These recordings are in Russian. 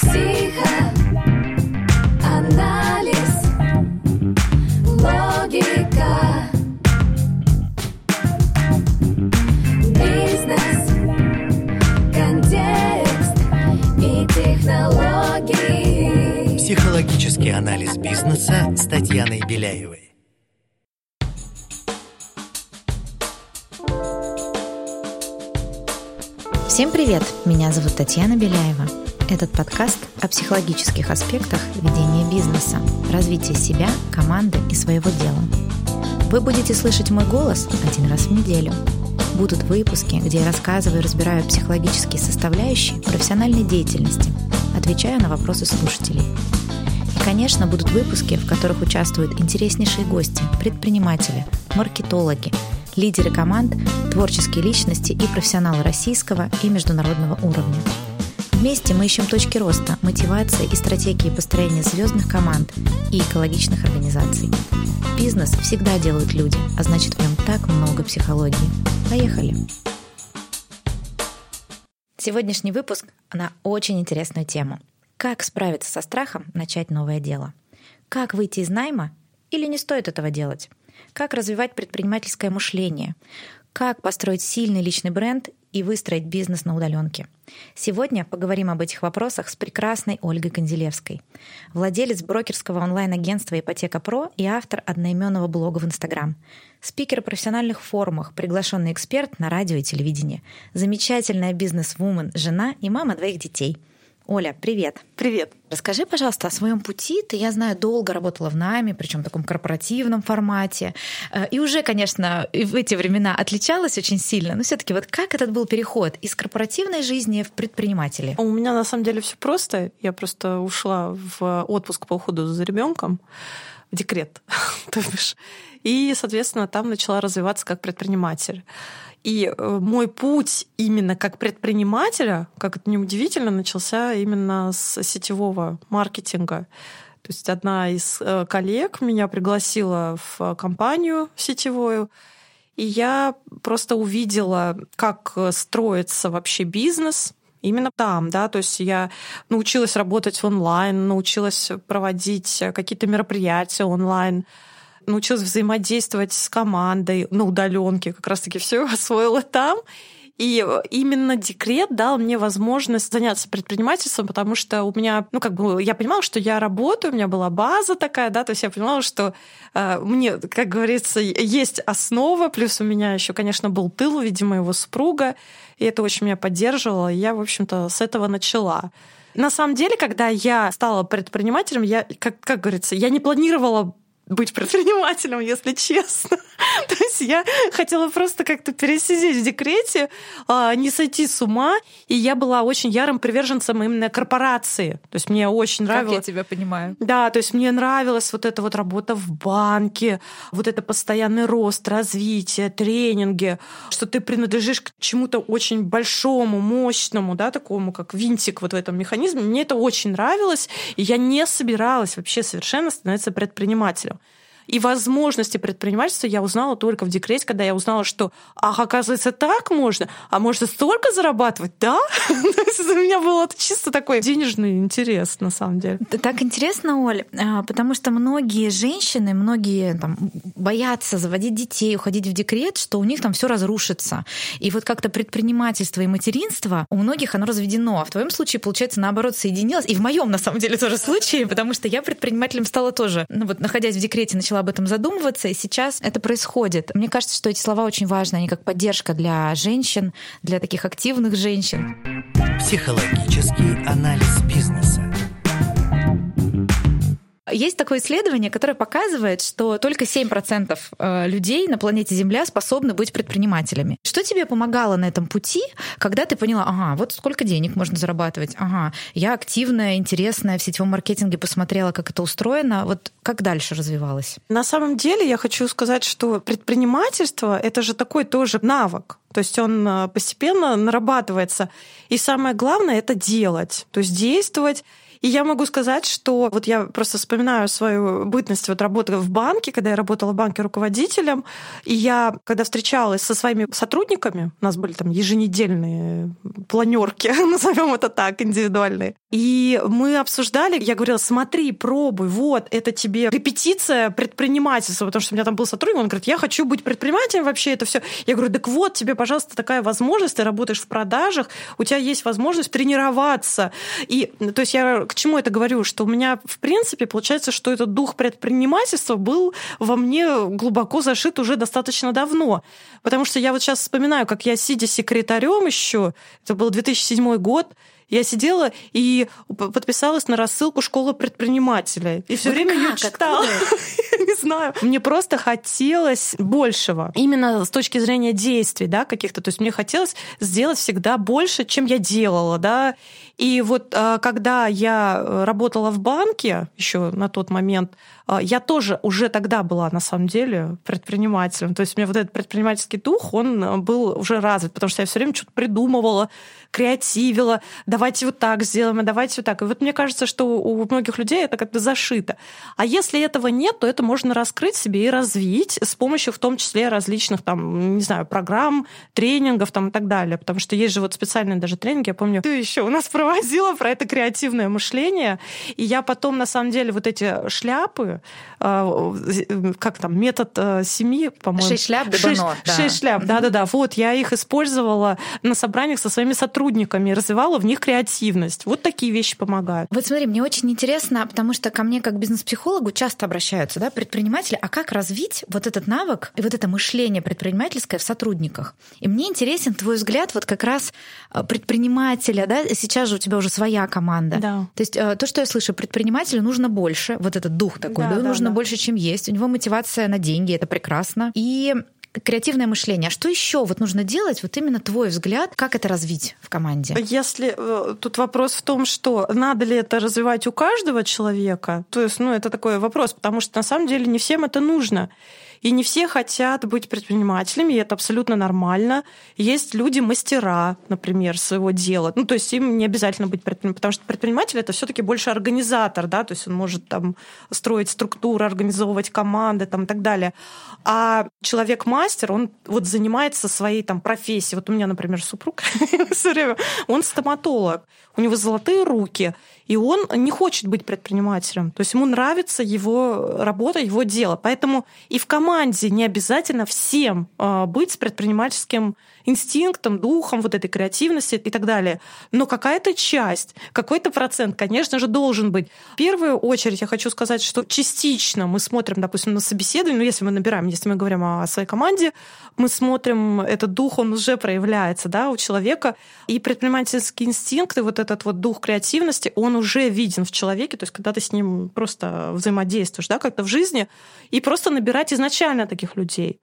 Психоанализ, логика, бизнес, контекст и технологии. Психологический анализ бизнеса с Татьяной Беляевой. Всем привет! Меня зовут Татьяна Беляева. Этот подкаст о психологических аспектах ведения бизнеса, развития себя, команды и своего дела. Вы будете слышать мой голос один раз в неделю. Будут выпуски, где я рассказываю и разбираю психологические составляющие профессиональной деятельности, отвечаю на вопросы слушателей. И, конечно, будут выпуски, в которых участвуют интереснейшие гости, предприниматели, маркетологи, лидеры команд, творческие личности и профессионалы российского и международного уровня. Вместе мы ищем точки роста, мотивации и стратегии построения звездных команд и экологичных организаций. Бизнес всегда делают люди, а значит в нем так много психологии. Поехали! Сегодняшний выпуск на очень интересную тему. Как справиться со страхом начать новое дело? Как выйти из найма или не стоит этого делать? Как развивать предпринимательское мышление? Как построить сильный личный бренд и выстроить бизнес на удаленке? Сегодня поговорим об этих вопросах с прекрасной Ольгой Канделевской, владелец брокерского онлайн-агентства «Ипотека Про» и автор одноименного блога в Инстаграм, спикер профессиональных форумах, приглашенный эксперт на радио и телевидении, замечательная бизнес-вумен, жена и мама двоих детей – Оля, привет. Привет. Расскажи, пожалуйста, о своем пути. Ты, я знаю, долго работала в найме, причем в таком корпоративном формате. Э, и уже, конечно, в эти времена отличалась очень сильно. Но все-таки вот как этот был переход из корпоративной жизни в предприниматели? У меня на самом деле все просто. Я просто ушла в отпуск по уходу за ребенком в декрет, то бишь. И, соответственно, там начала развиваться как предприниматель. И э, мой путь именно как предпринимателя, как это неудивительно, начался именно с сетевого маркетинга. То есть одна из э, коллег меня пригласила в компанию сетевую, и я просто увидела, как строится вообще бизнес, именно там, да, то есть я научилась работать онлайн, научилась проводить какие-то мероприятия онлайн, научилась взаимодействовать с командой на удаленке, как раз-таки все освоила там. И именно декрет дал мне возможность заняться предпринимательством, потому что у меня, ну, как бы, я понимала, что я работаю, у меня была база такая, да, то есть я понимала, что э, мне, как говорится, есть основа, плюс у меня еще, конечно, был тыл в виде моего супруга, и это очень меня поддерживало, и я, в общем-то, с этого начала. На самом деле, когда я стала предпринимателем, я, как, как говорится, я не планировала быть предпринимателем, если честно. То есть я хотела просто как-то пересидеть в декрете, а, не сойти с ума. И я была очень ярым приверженцем именно корпорации. То есть мне очень нравилось... Как я тебя понимаю. Да, то есть мне нравилась вот эта вот работа в банке, вот это постоянный рост, развитие, тренинги, что ты принадлежишь к чему-то очень большому, мощному, да, такому, как винтик вот в этом механизме. Мне это очень нравилось, и я не собиралась вообще совершенно становиться предпринимателем. И возможности предпринимательства я узнала только в декрете, когда я узнала, что, ах, оказывается, так можно, а можно столько зарабатывать, да? У меня был чисто такой денежный интерес, на самом деле. Так интересно, Оль, а, потому что многие женщины, многие там, боятся заводить детей, уходить в декрет, что у них там все разрушится. И вот как-то предпринимательство и материнство у многих оно разведено. А в твоем случае, получается, наоборот, соединилось. И в моем, на самом деле, тоже случае, потому что я предпринимателем стала тоже. Ну вот, находясь в декрете, начала начала об этом задумываться, и сейчас это происходит. Мне кажется, что эти слова очень важны, они как поддержка для женщин, для таких активных женщин. Психологический анализ бизнеса. Есть такое исследование, которое показывает, что только 7% э, людей на планете Земля способны быть предпринимателями. Что тебе помогало на этом пути, когда ты поняла, ага, вот сколько денег можно зарабатывать, ага, я активная, интересная в сетевом маркетинге, посмотрела, как это устроено, вот как дальше развивалась? На самом деле я хочу сказать, что предпринимательство — это же такой тоже навык. То есть он э, постепенно нарабатывается. И самое главное — это делать, то есть действовать И я могу сказать, что вот я просто вспоминаю свою бытность вот работы в банке, когда я работала в банке руководителем, и я, когда встречалась со своими сотрудниками, у нас были там еженедельные планерки, назовем это так, индивидуальные, и мы обсуждали, я говорила, смотри, пробуй, вот, это тебе репетиция предпринимательства, потому что у меня там был сотрудник, он говорит, я хочу быть предпринимателем вообще, это все. Я говорю, так вот, тебе, пожалуйста, такая возможность, ты работаешь в продажах, у тебя есть возможность тренироваться. И, то есть я к чему это говорю, что у меня, в принципе, получается, что этот дух предпринимательства был во мне глубоко зашит уже достаточно давно. Потому что я вот сейчас вспоминаю, как я, сидя секретарем еще, это был 2007 год, я сидела и подписалась на рассылку школы предпринимателя. И все вот время как? ее читала. Не знаю. Мне просто хотелось большего. Именно с точки зрения действий, да, каких-то. То есть мне хотелось сделать всегда больше, чем я делала, да. И вот а, когда я работала в банке еще на тот момент, я тоже уже тогда была на самом деле предпринимателем. То есть у меня вот этот предпринимательский дух, он был уже развит, потому что я все время что-то придумывала, креативила, давайте вот так сделаем, а давайте вот так. И вот мне кажется, что у многих людей это как-то зашито. А если этого нет, то это можно раскрыть себе и развить с помощью в том числе различных там, не знаю, программ, тренингов там и так далее. Потому что есть же вот специальные даже тренинги, я помню, ты еще у нас проводила про это креативное мышление, и я потом на самом деле вот эти шляпы, а, как там, метод э, семи, по-моему. Шесть шляп, шесть, да. шесть шляп, да-да-да. Вот, я их использовала на собраниях со своими сотрудниками, развивала в них креативность. Вот такие вещи помогают. Вот смотри, мне очень интересно, потому что ко мне как бизнес-психологу часто обращаются да, предприниматели, а как развить вот этот навык и вот это мышление предпринимательское в сотрудниках? И мне интересен твой взгляд вот как раз э, предпринимателя, да, сейчас же у тебя уже своя команда. Да. То есть э, то, что я слышу, предпринимателю нужно больше, вот этот дух такой, Да, да, нужно да. больше, чем есть. У него мотивация на деньги, это прекрасно. И креативное мышление. А что еще вот нужно делать? Вот именно твой взгляд, как это развить в команде? Если э, тут вопрос в том, что надо ли это развивать у каждого человека, то есть, ну, это такой вопрос, потому что на самом деле не всем это нужно. И не все хотят быть предпринимателями, и это абсолютно нормально. Есть люди-мастера, например, своего дела. Ну, то есть им не обязательно быть предпринимателем, потому что предприниматель это все-таки больше организатор, да, то есть он может там строить структуры, организовывать команды там, и так далее. А человек-мастер, он вот занимается своей там профессией. Вот у меня, например, супруг все время, он стоматолог, у него золотые руки, и он не хочет быть предпринимателем. То есть ему нравится его работа, его дело. Поэтому и в команде не обязательно всем э, быть с предпринимательским инстинктом, духом, вот этой креативности и так далее. Но какая-то часть, какой-то процент, конечно же, должен быть. В первую очередь я хочу сказать, что частично мы смотрим, допустим, на собеседование, ну, если мы набираем, если мы говорим о своей команде, мы смотрим, этот дух, он уже проявляется да, у человека, и предпринимательский инстинкт, и вот этот вот дух креативности, он уже виден в человеке, то есть когда ты с ним просто взаимодействуешь, да, как-то в жизни, и просто набирать изначально таких людей.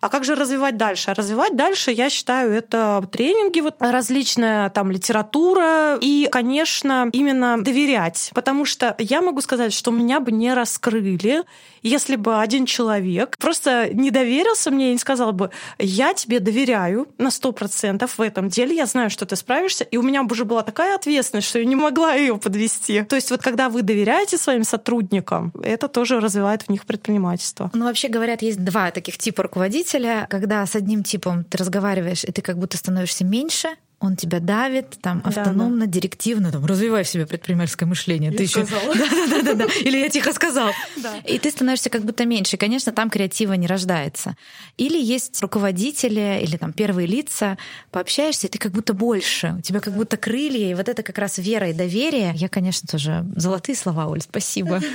А как же развивать дальше? А развивать дальше, я считаю, это тренинги, вот различная там литература и, конечно, именно доверять. Потому что я могу сказать, что меня бы не раскрыли, если бы один человек просто не доверился мне и не сказал бы, я тебе доверяю на сто процентов в этом деле, я знаю, что ты справишься, и у меня бы уже была такая ответственность, что я не могла ее подвести. То есть вот когда вы доверяете своим сотрудникам, это тоже развивает в них предпринимательство. Ну, вообще говорят, есть два таких типа руководителя, когда с одним типом ты разговариваешь, и ты как будто становишься меньше, он тебя давит, там, Да, автономно, директивно, там, развивай в себе предпринимательское мышление. Я ты еще... сказала. Да, да, да, да. Или я тихо сказал. Да. И ты становишься как будто меньше. И, конечно, там креатива не рождается. Или есть руководители, или там первые лица, пообщаешься, и ты как будто больше. У тебя как будто крылья, и вот это как раз вера и доверие. Я, конечно, тоже золотые слова, Оль, спасибо.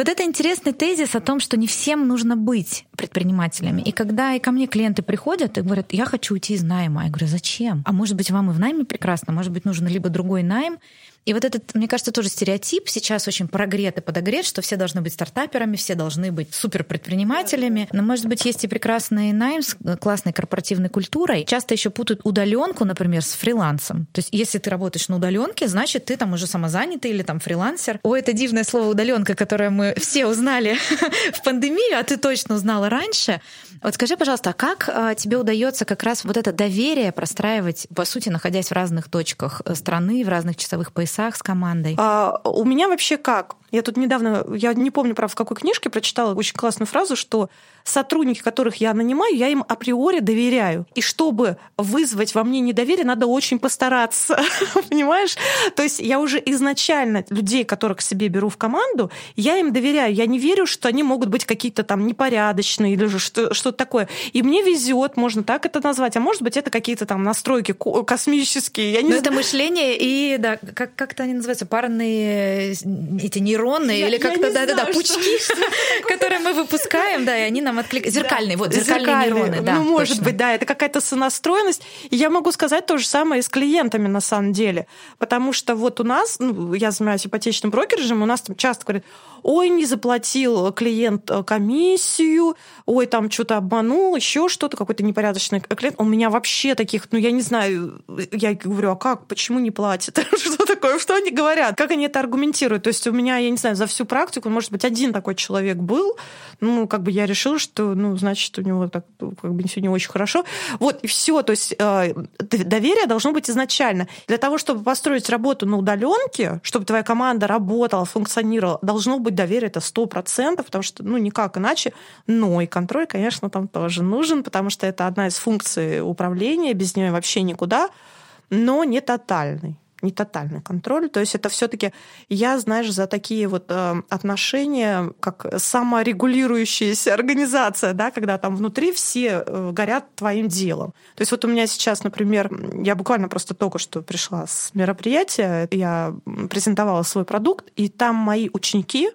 Вот это интересный тезис о том, что не всем нужно быть предпринимателями. И когда и ко мне клиенты приходят и говорят, я хочу уйти из найма, я говорю, зачем? А может быть, вам и в найме прекрасно, может быть, нужен либо другой найм, и вот этот, мне кажется, тоже стереотип сейчас очень прогрет и подогрет, что все должны быть стартаперами, все должны быть суперпредпринимателями. Но, может быть, есть и прекрасный найм с классной корпоративной культурой. Часто еще путают удаленку, например, с фрилансом. То есть, если ты работаешь на удаленке, значит, ты там уже самозанятый или там фрилансер. О, это дивное слово удаленка, которое мы все узнали в пандемию, а ты точно узнала раньше. Вот скажи, пожалуйста, а как а, тебе удается как раз вот это доверие простраивать, по сути, находясь в разных точках э, страны, в разных часовых поясах? Весах с командой? А, у меня вообще как? Я тут недавно, я не помню, правда, в какой книжке прочитала очень классную фразу, что сотрудники, которых я нанимаю, я им априори доверяю. И чтобы вызвать во мне недоверие, надо очень постараться. Понимаешь? То есть я уже изначально людей, которых к себе беру в команду, я им доверяю. Я не верю, что они могут быть какие-то там непорядочные или что-то такое. И мне везет, можно так это назвать. А может быть, это какие-то там настройки космические. Я не Но ну, это мышление и, да, как, как-то они называются, парные эти нейронные или как-то, да-да-да, пучки, которые мы выпускаем, да, и они нам откликаются. Зеркальные, вот, зеркальные, нейроны, да. Ну, может быть, да, это какая-то сонастроенность. И я могу сказать то же самое и с клиентами на самом деле. Потому что вот у нас, ну, я занимаюсь ипотечным брокеражем, у нас там часто говорят, ой, не заплатил клиент э, комиссию, ой, там что-то обманул, еще что-то, какой-то непорядочный клиент. У меня вообще таких, ну, я не знаю, я говорю, а как, почему не платит? что такое, что они говорят? Как они это аргументируют? То есть у меня, я не знаю, за всю практику, может быть, один такой человек был, ну, как бы я решила, что, ну, значит, у него так, ну, как бы все не очень хорошо. Вот, и все. То есть э, доверие должно быть изначально. Для того, чтобы построить работу на удаленке, чтобы твоя команда работала, функционировала, должно быть доверие это сто процентов, потому что, ну, никак иначе. Но и контроль, конечно, там тоже нужен, потому что это одна из функций управления, без нее вообще никуда, но не тотальный не тотальный контроль. То есть это все-таки я, знаешь, за такие вот э, отношения, как саморегулирующаяся организация, да, когда там внутри все э, горят твоим делом. То есть вот у меня сейчас, например, я буквально просто только что пришла с мероприятия, я презентовала свой продукт, и там мои ученики,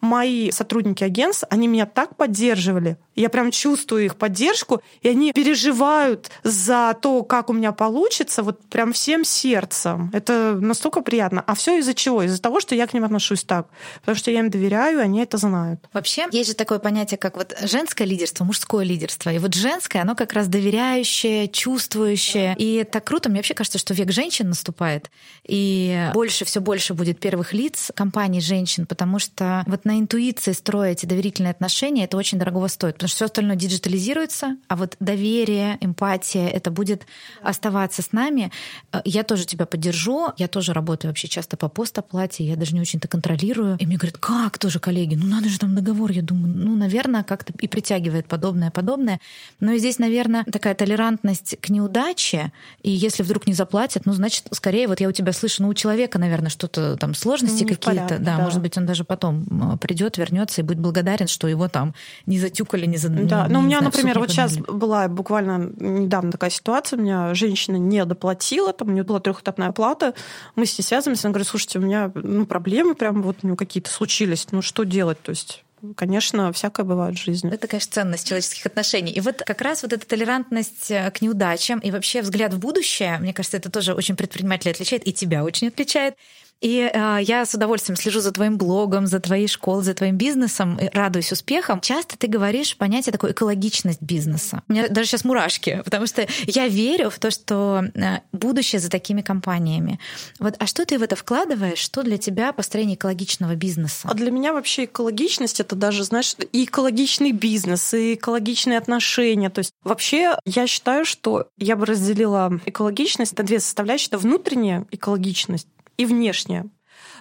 мои сотрудники агентства, они меня так поддерживали, я прям чувствую их поддержку, и они переживают за то, как у меня получится, вот прям всем сердцем. Это настолько приятно. А все из-за чего? Из-за того, что я к ним отношусь так. Потому что я им доверяю, они это знают. Вообще, есть же такое понятие, как вот женское лидерство, мужское лидерство. И вот женское, оно как раз доверяющее, чувствующее. И так круто. Мне вообще кажется, что век женщин наступает. И больше, все больше будет первых лиц компаний женщин, потому что вот на интуиции строить доверительные отношения, это очень дорого стоит потому что все остальное диджитализируется, а вот доверие, эмпатия, это будет оставаться с нами. Э, я тоже тебя поддержу, я тоже работаю вообще часто по постоплате, я даже не очень-то контролирую. И мне говорят, как тоже, коллеги, ну надо же там договор. Я думаю, ну, наверное, как-то и притягивает подобное, подобное. Но и здесь, наверное, такая толерантность к неудаче, и если вдруг не заплатят, ну, значит, скорее, вот я у тебя слышу, ну, у человека, наверное, что-то там сложности какие-то, да, да, может быть, он даже потом придет, вернется и будет благодарен, что его там не затюкали не за... Да, ну, у меня, знаю, например, вот сейчас была буквально недавно такая ситуация, у меня женщина не доплатила, там у нее была трехэтапная оплата, мы с ней связываемся, она говорит, слушайте, у меня ну, проблемы прям вот у нее какие-то случились, ну что делать, то есть конечно, всякое бывает в жизни. Это, конечно, ценность человеческих отношений. И вот как раз вот эта толерантность э, к неудачам и вообще взгляд в будущее, мне кажется, это тоже очень предпринимателей отличает, и тебя очень отличает. И э, я с удовольствием слежу за твоим блогом, за твоей школой, за твоим бизнесом, и радуюсь успехам. Часто ты говоришь понятие такой экологичность бизнеса. У меня даже сейчас мурашки, потому что я верю в то, что э, будущее за такими компаниями. Вот, а что ты в это вкладываешь? Что для тебя построение экологичного бизнеса? А для меня вообще экологичность это даже, знаешь, и экологичный бизнес, и экологичные отношения. То есть вообще я считаю, что я бы разделила экологичность на две составляющие. Это внутренняя экологичность и внешнее.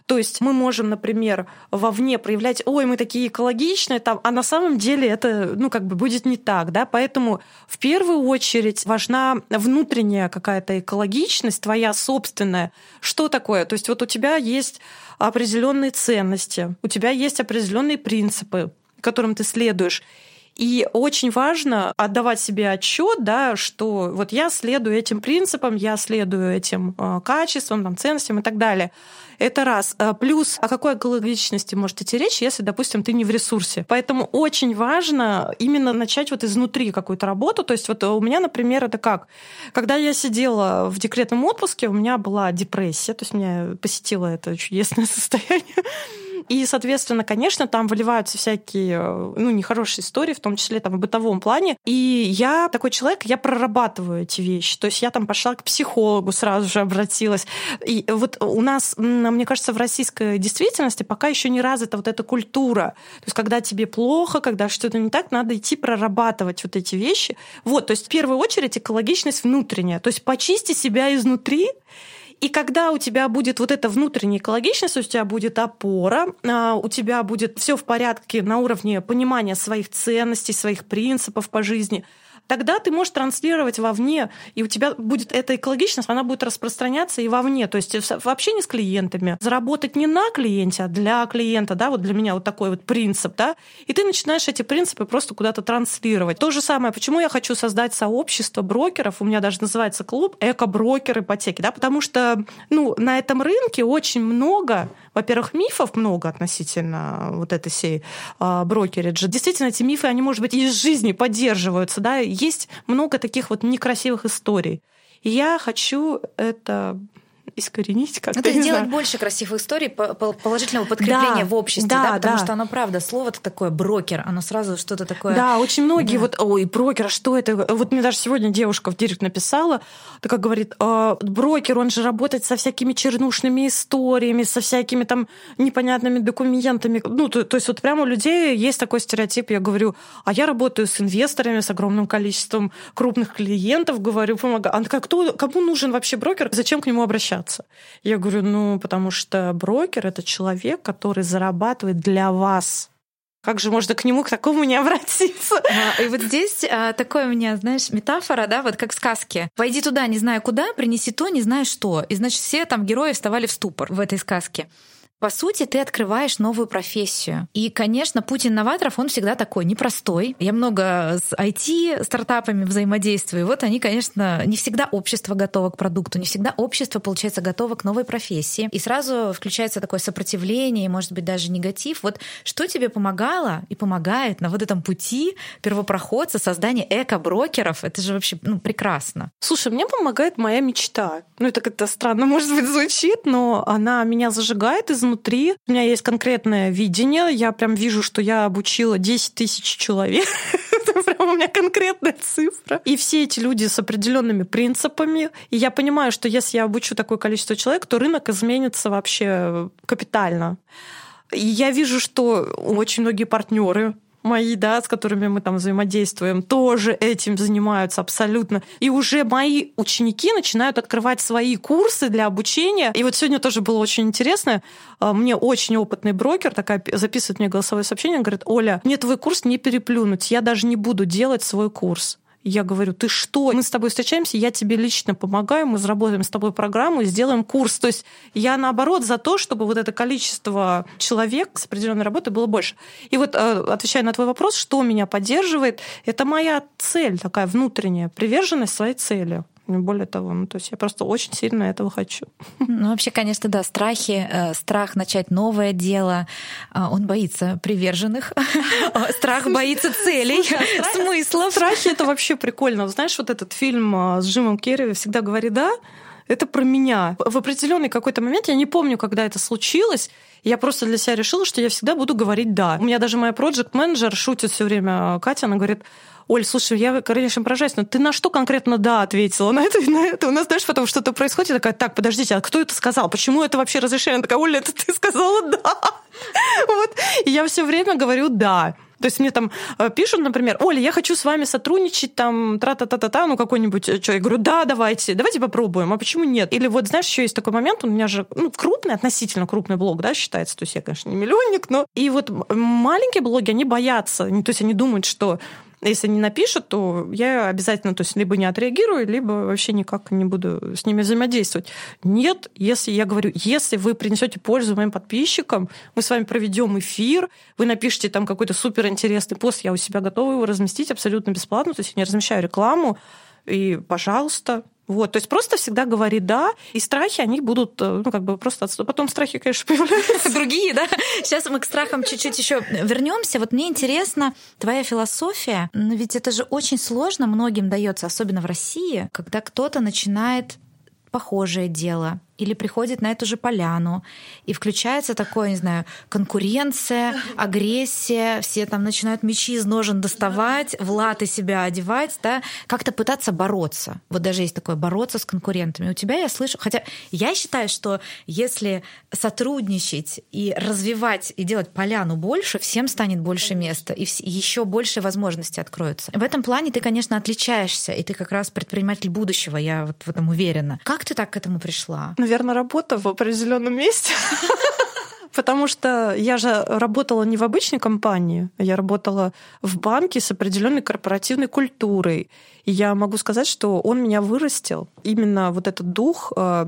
То есть мы можем, например, вовне проявлять, ой, мы такие экологичные, там, а на самом деле это, ну, как бы будет не так, да, поэтому в первую очередь важна внутренняя какая-то экологичность, твоя собственная. Что такое? То есть вот у тебя есть определенные ценности, у тебя есть определенные принципы, которым ты следуешь. И очень важно отдавать себе отчет, да, что вот я следую этим принципам, я следую этим э, качествам, там, ценностям и так далее. Это раз. А плюс, о какой экологичности может идти речь, если, допустим, ты не в ресурсе. Поэтому очень важно именно начать вот изнутри какую-то работу. То есть вот у меня, например, это как? Когда я сидела в декретном отпуске, у меня была депрессия, то есть меня посетило это чудесное состояние. И, соответственно, конечно, там выливаются всякие, э, ну, нехорошие истории, в том числе там в бытовом плане. И я такой человек, я прорабатываю эти вещи. То есть я там пошла к психологу, сразу же обратилась. И вот у нас, мне кажется, в российской действительности пока еще не развита вот эта культура. То есть когда тебе плохо, когда что-то не так, надо идти прорабатывать вот эти вещи. Вот, то есть в первую очередь экологичность внутренняя. То есть почисти себя изнутри, И когда у тебя будет вот эта внутренняя экологичность, у тебя будет опора, а, у тебя будет все в порядке на уровне понимания своих ценностей, своих принципов по жизни, тогда ты можешь транслировать вовне, и у тебя будет эта экологичность, она будет распространяться и вовне. То есть в общении с клиентами заработать не на клиенте, а для клиента, да, вот для меня вот такой вот принцип, да, и ты начинаешь эти принципы просто куда-то транслировать. То же самое, почему я хочу создать сообщество брокеров, у меня даже называется клуб «Эко-брокер ипотеки», да, потому что, ну, на этом рынке очень много во-первых, мифов много относительно вот этой всей э, брокериджа. Действительно, эти мифы, они, может быть, из жизни поддерживаются, да, есть много таких вот некрасивых историй. И я хочу это искоренить как-то. Это сделать знаю. больше красивых историй, положительного подкрепления да, в обществе, да, да потому да. что оно правда, слово-то такое брокер, оно сразу что-то такое. Да, очень многие да. вот, ой, брокер, а что это? Вот мне даже сегодня девушка в директ написала, такая говорит, э, брокер, он же работает со всякими чернушными историями, со всякими там непонятными документами. Ну, то, то есть вот прямо у людей есть такой стереотип, я говорю, а я работаю с инвесторами, с огромным количеством крупных клиентов, говорю, помогаю. А кто, кому нужен вообще брокер? Зачем к нему обращаться? Заниматься? Я говорю, ну, потому что брокер — это человек, который зарабатывает для вас. Как же можно к нему, к такому не обратиться? А, и вот здесь а, такое у меня, знаешь, метафора, да, вот как в сказке. Пойди туда, не знаю куда, принеси то, не знаю что. И, значит, все там герои вставали в ступор в этой сказке. По сути, ты открываешь новую профессию. И, конечно, путь инноваторов, он всегда такой непростой. Я много с IT-стартапами взаимодействую. Вот они, конечно, не всегда общество готово к продукту, не всегда общество, получается, готово к новой профессии. И сразу включается такое сопротивление, может быть, даже негатив. Вот что тебе помогало и помогает на вот этом пути первопроходца создания эко-брокеров? Это же вообще ну, прекрасно. Слушай, мне помогает моя мечта. Ну, это как-то странно, может быть, звучит, но она меня зажигает из изнутри. У меня есть конкретное видение. Я прям вижу, что я обучила 10 тысяч человек. У меня конкретная цифра. И все эти люди с определенными принципами. И я понимаю, что если я обучу такое количество человек, то рынок изменится вообще капитально. И я вижу, что очень многие партнеры мои, да, с которыми мы там взаимодействуем, тоже этим занимаются абсолютно. И уже мои ученики начинают открывать свои курсы для обучения. И вот сегодня тоже было очень интересно. А, мне очень опытный брокер такая записывает мне голосовое сообщение, говорит, Оля, мне твой курс не переплюнуть, я даже не буду делать свой курс. Я говорю, ты что? Мы с тобой встречаемся, я тебе лично помогаю, мы заработаем с тобой программу, сделаем курс. То есть я наоборот за то, чтобы вот это количество человек с определенной работой было больше. И вот э, отвечая на твой вопрос, что меня поддерживает, это моя цель, такая внутренняя приверженность своей цели. Не более того, ну, то есть я просто очень сильно этого хочу. Ну, вообще, конечно, да, страхи, э, страх начать новое дело, э, он боится приверженных, страх боится целей, смыслов. Страхи — это вообще прикольно. Знаешь, вот этот фильм э, с Джимом Керри всегда говорит «да», это про меня. В определенный какой-то момент, я не помню, когда это случилось, я просто для себя решила, что я всегда буду говорить «да». У меня даже моя проект менеджер шутит все время, Катя, она говорит, Оль, слушай, я, конечно, поражаюсь, но ты на что конкретно «да» ответила? На это на это? У нас, знаешь, потом что-то происходит, такая, так, подождите, а кто это сказал? Почему это вообще разрешение? Она такая, Оля, это ты сказала «да». Вот. И я все время говорю «да». То есть мне там э, пишут, например, Оля, я хочу с вами сотрудничать, там, тра-та-та-та-та, ну, какой-нибудь э, что. Я говорю, да, давайте, давайте попробуем, а почему нет? Или вот, знаешь, еще есть такой момент, у меня же ну, крупный, относительно крупный блог, да, считается, то есть я, конечно, не миллионник, но... И вот маленькие блоги, они боятся, то есть они думают, что если не напишут, то я обязательно, то есть либо не отреагирую, либо вообще никак не буду с ними взаимодействовать. Нет, если я говорю, если вы принесете пользу моим подписчикам, мы с вами проведем эфир, вы напишите там какой-то суперинтересный пост, я у себя готова его разместить абсолютно бесплатно, то есть я не размещаю рекламу, и, пожалуйста, вот, то есть просто всегда говори «да», и страхи, они будут, э, ну, как бы просто отстой. Потом страхи, конечно, появляются. Другие, да? Сейчас мы к страхам чуть-чуть еще вернемся. Вот мне интересно, твоя философия, но ведь это же очень сложно многим дается, особенно в России, когда кто-то начинает похожее дело, или приходит на эту же поляну, и включается такое, не знаю, конкуренция, агрессия, все там начинают мечи из ножен доставать, в латы себя одевать, да, как-то пытаться бороться. Вот даже есть такое бороться с конкурентами. У тебя я слышу, хотя я считаю, что если сотрудничать и развивать и делать поляну больше, всем станет больше места, и еще больше возможностей откроются. В этом плане ты, конечно, отличаешься, и ты как раз предприниматель будущего, я вот в этом уверена. Как ты так к этому пришла? Наверное, работа в определенном месте. Потому что я же работала не в обычной компании, я работала в банке с определенной корпоративной культурой. И я могу сказать, что он меня вырастил. Именно вот этот дух э,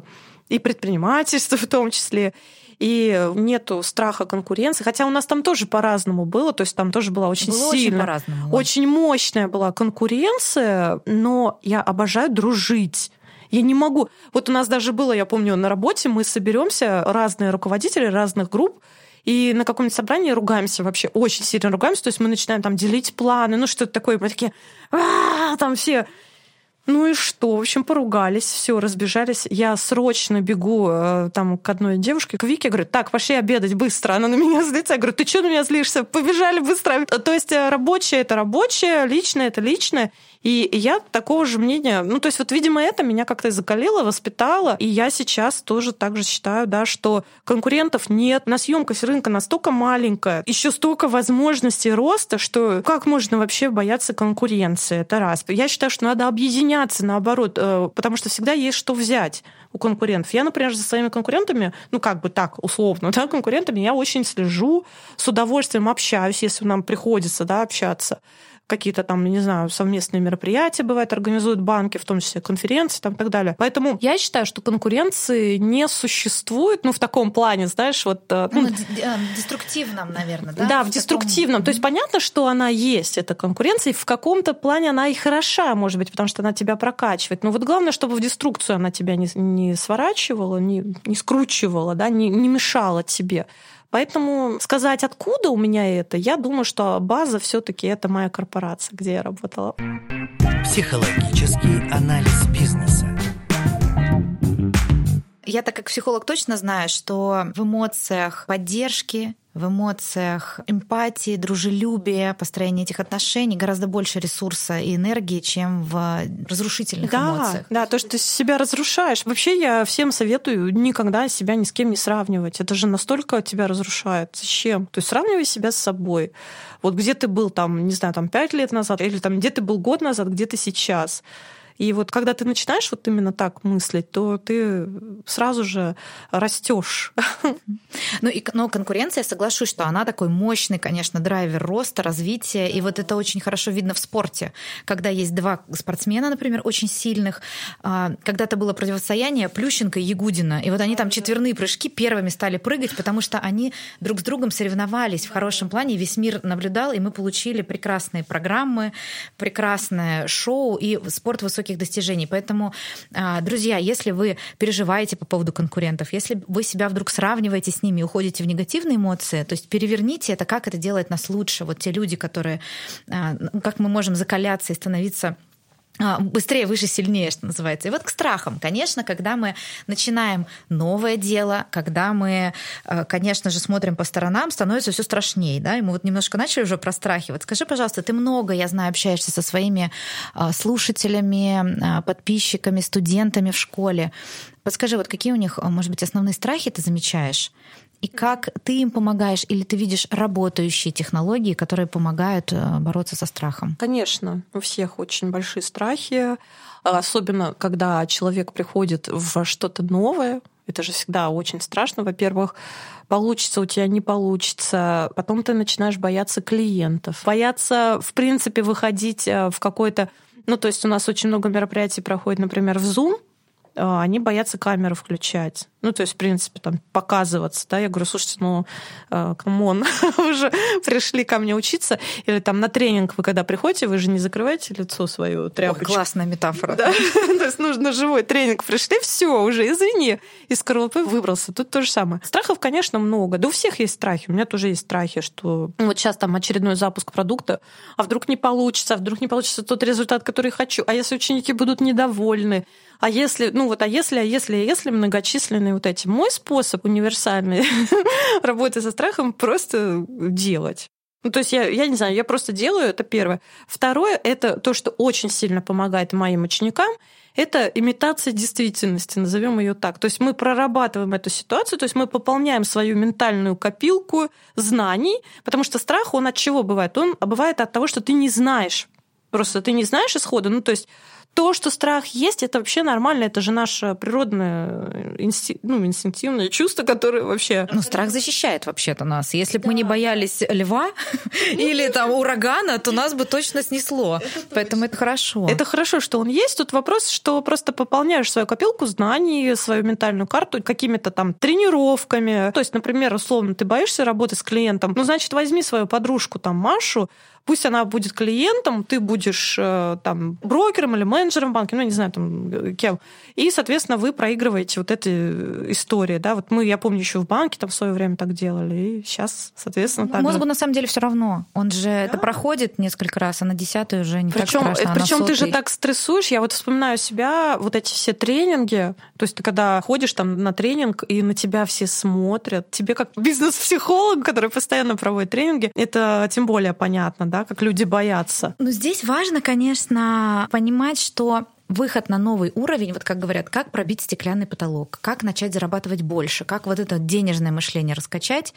и предпринимательства в том числе, и нету страха конкуренции. Хотя у нас там тоже по-разному было, то есть там тоже была очень Было сильно, очень очень мощная была конкуренция, но я обожаю дружить. Я не могу. Вот у нас даже было, я помню, на работе мы соберемся, разные руководители разных групп, и на каком-нибудь собрании ругаемся вообще, очень сильно ругаемся, то есть мы начинаем там делить планы, ну что-то такое, мы такие, «А, там все ну и что? В общем, поругались, все, разбежались. Я срочно бегу э, там к одной девушке, к Вике, говорю, так, пошли обедать быстро. Она на меня злится. Я говорю, ты что на меня злишься? Побежали быстро. То есть э, рабочее это рабочее, личное это личное. И я такого же мнения, ну, то есть вот, видимо, это меня как-то и закалило, воспитало, и я сейчас тоже так же считаю, да, что конкурентов нет, у нас емкость рынка настолько маленькая, еще столько возможностей роста, что как можно вообще бояться конкуренции, это раз. Я считаю, что надо объединяться, наоборот, э, потому что всегда есть что взять у конкурентов. Я, например, за своими конкурентами, ну, как бы так, условно, да, конкурентами я очень слежу, с удовольствием общаюсь, если нам приходится, да, общаться какие-то там, не знаю, совместные мероприятия бывают, организуют банки, в том числе конференции там, и так далее. Поэтому я считаю, что конкуренции не существует, ну, в таком плане, знаешь, вот... э, Ну, д- э, деструктивном, наверное, да? да, в таком- деструктивном. То есть понятно, что она есть, эта конкуренция, и в каком-то плане она и хороша, может быть, потому что она тебя прокачивает. Но вот главное, чтобы в деструкцию она тебя не, не сворачивала, не, не скручивала, да, не, не мешала тебе. Поэтому сказать, откуда у меня это, я думаю, что база все-таки это моя корпорация, где я работала. Психологический анализ бизнеса. Я так как психолог точно знаю, что в эмоциях поддержки, в эмоциях эмпатии, дружелюбия, построения этих отношений гораздо больше ресурса и энергии, чем в разрушительных Да, эмоциях. да, то, что ты себя разрушаешь. Вообще я всем советую никогда себя ни с кем не сравнивать. Это же настолько тебя разрушает. Зачем? То есть сравнивай себя с собой. Вот где ты был там, не знаю, там пять лет назад, или там где ты был год назад, где ты сейчас. И вот когда ты начинаешь вот именно так мыслить, то ты сразу же растешь. Ну, и, но конкуренция, я соглашусь, что она такой мощный, конечно, драйвер роста, развития. И вот это очень хорошо видно в спорте. Когда есть два спортсмена, например, очень сильных. А, Когда-то было противостояние Плющенко и Ягудина. И вот они там четверные прыжки первыми стали прыгать, потому что они друг с другом соревновались в хорошем плане. Весь мир наблюдал, и мы получили прекрасные программы, прекрасное шоу и спорт высоких достижений. Поэтому, а, друзья, если вы переживаете по поводу конкурентов, если вы себя вдруг сравниваете с ними уходите в негативные эмоции, то есть переверните это, как это делает нас лучше. Вот те люди, которые, а, ну, как мы можем закаляться и становиться быстрее, выше, сильнее, что называется. И вот к страхам. Конечно, когда мы начинаем новое дело, когда мы, э, конечно же, смотрим по сторонам, становится все страшнее. Да? И мы вот немножко начали уже про страхи. Вот скажи, пожалуйста, ты много, я знаю, общаешься со своими а, слушателями, а, подписчиками, студентами в школе. Подскажи, вот какие у них, а, может быть, основные страхи ты замечаешь? И как ты им помогаешь, или ты видишь работающие технологии, которые помогают э, бороться со страхом? Конечно, у всех очень большие страхи, особенно когда человек приходит в что-то новое. Это же всегда очень страшно. Во-первых, получится у тебя, не получится. Потом ты начинаешь бояться клиентов. Бояться, в принципе, выходить э, в какой-то... Ну, то есть у нас очень много мероприятий проходит, например, в Zoom, они боятся камеру включать. Ну, то есть, в принципе, там показываться, да, я говорю, слушайте, ну, come on, вы уже пришли ко мне учиться, или там на тренинг вы когда приходите, вы же не закрываете лицо свою Ой, тряпочку. классная метафора. Да, то есть нужно живой тренинг пришли, все, уже извини, из скорлупы выбрался. Тут то же самое. Страхов, конечно, много. Да у всех есть страхи. У меня тоже есть страхи, что вот сейчас там очередной запуск продукта, а вдруг не получится, а вдруг не получится тот результат, который хочу. А если ученики будут недовольны? А если, ну вот, а если, а если, а если многочисленные вот эти. Мой способ универсальный работы со страхом просто делать. Ну, то есть я, я не знаю, я просто делаю, это первое. Второе, это то, что очень сильно помогает моим ученикам, это имитация действительности, назовем ее так. То есть мы прорабатываем эту ситуацию, то есть мы пополняем свою ментальную копилку знаний, потому что страх, он от чего бывает? Он бывает от того, что ты не знаешь. Просто ты не знаешь исхода, ну то есть То, что страх есть, это вообще нормально, это же наше природное инсти... ну, инстинктивное чувство, которое вообще... Ну, страх защищает вообще-то нас. Если бы да. мы не боялись льва или там урагана, то нас бы точно снесло. Это Поэтому это хорошо. Это хорошо, что он есть. Тут вопрос, что просто пополняешь свою копилку знаний, свою ментальную карту какими-то там тренировками. То есть, например, условно, ты боишься работать с клиентом, ну, значит, возьми свою подружку, там, Машу, Пусть она будет клиентом, ты будешь э, там брокером или менеджером банка, ну, не знаю, там, э, кем. И, соответственно, вы проигрываете вот эти э, истории, да. Вот мы, я помню, еще в банке там в свое время так делали, и сейчас, соответственно, так Мозгу, же. на самом деле, все равно. Он же да? это проходит несколько раз, а на десятую уже не причем, так страшно. А причем ты же так стрессуешь. Я вот вспоминаю себя, вот эти все тренинги, то есть ты когда ходишь там на тренинг, и на тебя все смотрят, тебе как бизнес-психолог, который постоянно проводит тренинги, это тем более понятно, да, как люди боятся. Но здесь важно, конечно, понимать, что выход на новый уровень, вот как говорят, как пробить стеклянный потолок, как начать зарабатывать больше, как вот это денежное мышление раскачать,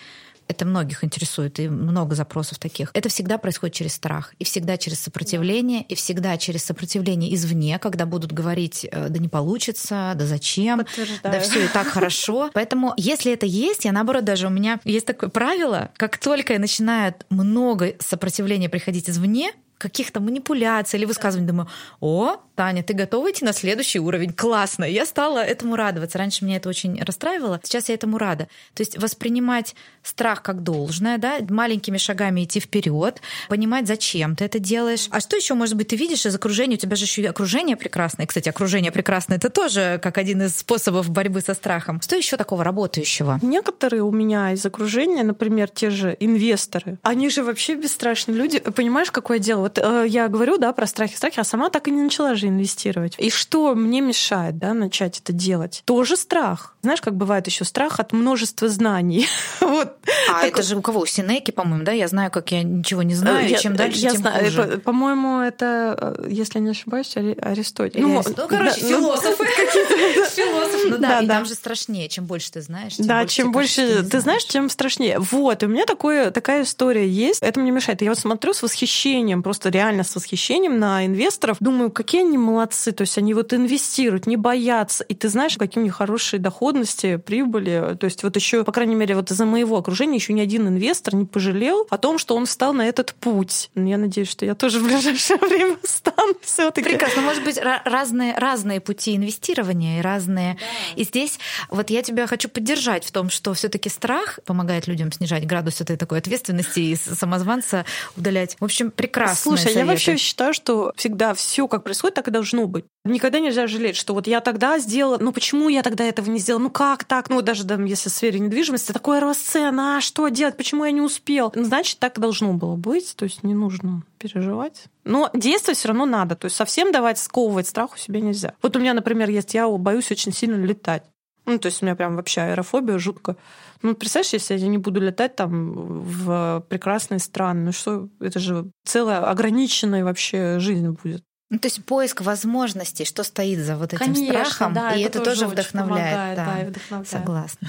это многих интересует, и много запросов таких. Это всегда происходит через страх, и всегда через сопротивление, и всегда через сопротивление извне, когда будут говорить, э, да не получится, да зачем, да все и так хорошо. Поэтому, если это есть, я наоборот даже у меня есть такое правило, как только начинает много сопротивления приходить извне, каких-то манипуляций или высказываний, думаю, о, Таня, ты готова идти на следующий уровень? Классно! Я стала этому радоваться. Раньше меня это очень расстраивало, сейчас я этому рада. То есть воспринимать страх как должное, да, маленькими шагами идти вперед, понимать, зачем ты это делаешь. А что еще, может быть, ты видишь из окружения? У тебя же еще и окружение прекрасное. Кстати, окружение прекрасное это тоже как один из способов борьбы со страхом. Что еще такого работающего? Некоторые у меня из окружения, например, те же инвесторы, они же вообще бесстрашные люди. Понимаешь, какое дело? Вот э, я говорю, да, про страхи, страхи, а сама так и не начала же инвестировать. И что мне мешает, да, начать это делать? Тоже страх. Знаешь, как бывает еще страх от множества знаний. вот. А так... это же у кого? У Синеки, по-моему, да? Я знаю, как я ничего не знаю, я, чем дальше, я тем знаю. хуже. По-моему, это, э, если не ошибаюсь, Аристотель. Ну, ну, короче, да, философы. Философ. Ну да, и там же страшнее. Чем больше ты знаешь, Да, чем больше ты знаешь, тем страшнее. Вот, и у меня такое, такая история есть. Это мне мешает. Я вот смотрю с восхищением, просто реально с восхищением на инвесторов. Думаю, какие они молодцы. То есть они вот инвестируют, не боятся. И ты знаешь, какие у них хорошие доходности, прибыли. То есть вот еще, по крайней мере, вот из-за моего окружения еще ни один инвестор не пожалел о том, что он встал на этот путь. Я надеюсь, что я тоже в ближайшее время стану все таки Прекрасно. Может быть, разные, разные пути инвестирования и разные. Да. И здесь вот я тебя хочу поддержать в том, что все таки страх помогает людям снижать градус этой такой ответственности и самозванца удалять. В общем, прекрасно. Слушай, советы. я вообще считаю, что всегда все, как происходит, так и должно быть. Никогда нельзя жалеть, что вот я тогда сделала, ну почему я тогда этого не сделала, ну как так, ну даже там, если в сфере недвижимости, такой рост цен, а что делать, почему я не успел? Ну, значит, так должно было быть, то есть не нужно переживать. Но действовать все равно надо, то есть совсем давать сковывать страх у себя нельзя. Вот у меня, например, есть, я боюсь очень сильно летать. Ну, то есть у меня прям вообще аэрофобия жутко. Ну, представляешь, если я не буду летать там в прекрасные страны, ну что, это же целая ограниченная вообще жизнь будет. Ну, то есть поиск возможностей, что стоит за вот этим Конечно, страхом, да, и это, это тоже вдохновляет. Помогает, да. Да, вдохновляет. Согласна.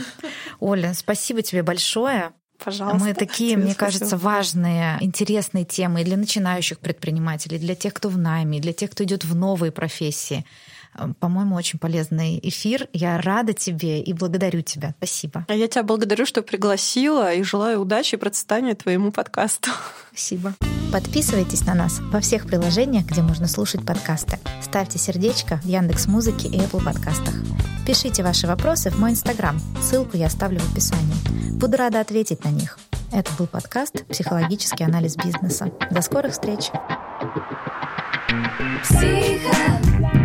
Оля, спасибо тебе большое. Пожалуйста. Мы такие, мне кажется, важные, интересные темы и для начинающих предпринимателей, для тех, кто в найме, для тех, кто идет в новые профессии. Э, по-моему, очень полезный эфир. Я рада тебе и благодарю тебя. Спасибо. А я тебя благодарю, что пригласила и желаю удачи и процветания твоему подкасту. Спасибо. Подписывайтесь на нас во всех приложениях, где можно слушать подкасты. Ставьте сердечко в Яндекс Музыке и Apple подкастах. Пишите ваши вопросы в мой Инстаграм. Ссылку я оставлю в описании. Буду рада ответить на них. Это был подкаст «Психологический анализ бизнеса». До скорых встреч! Психо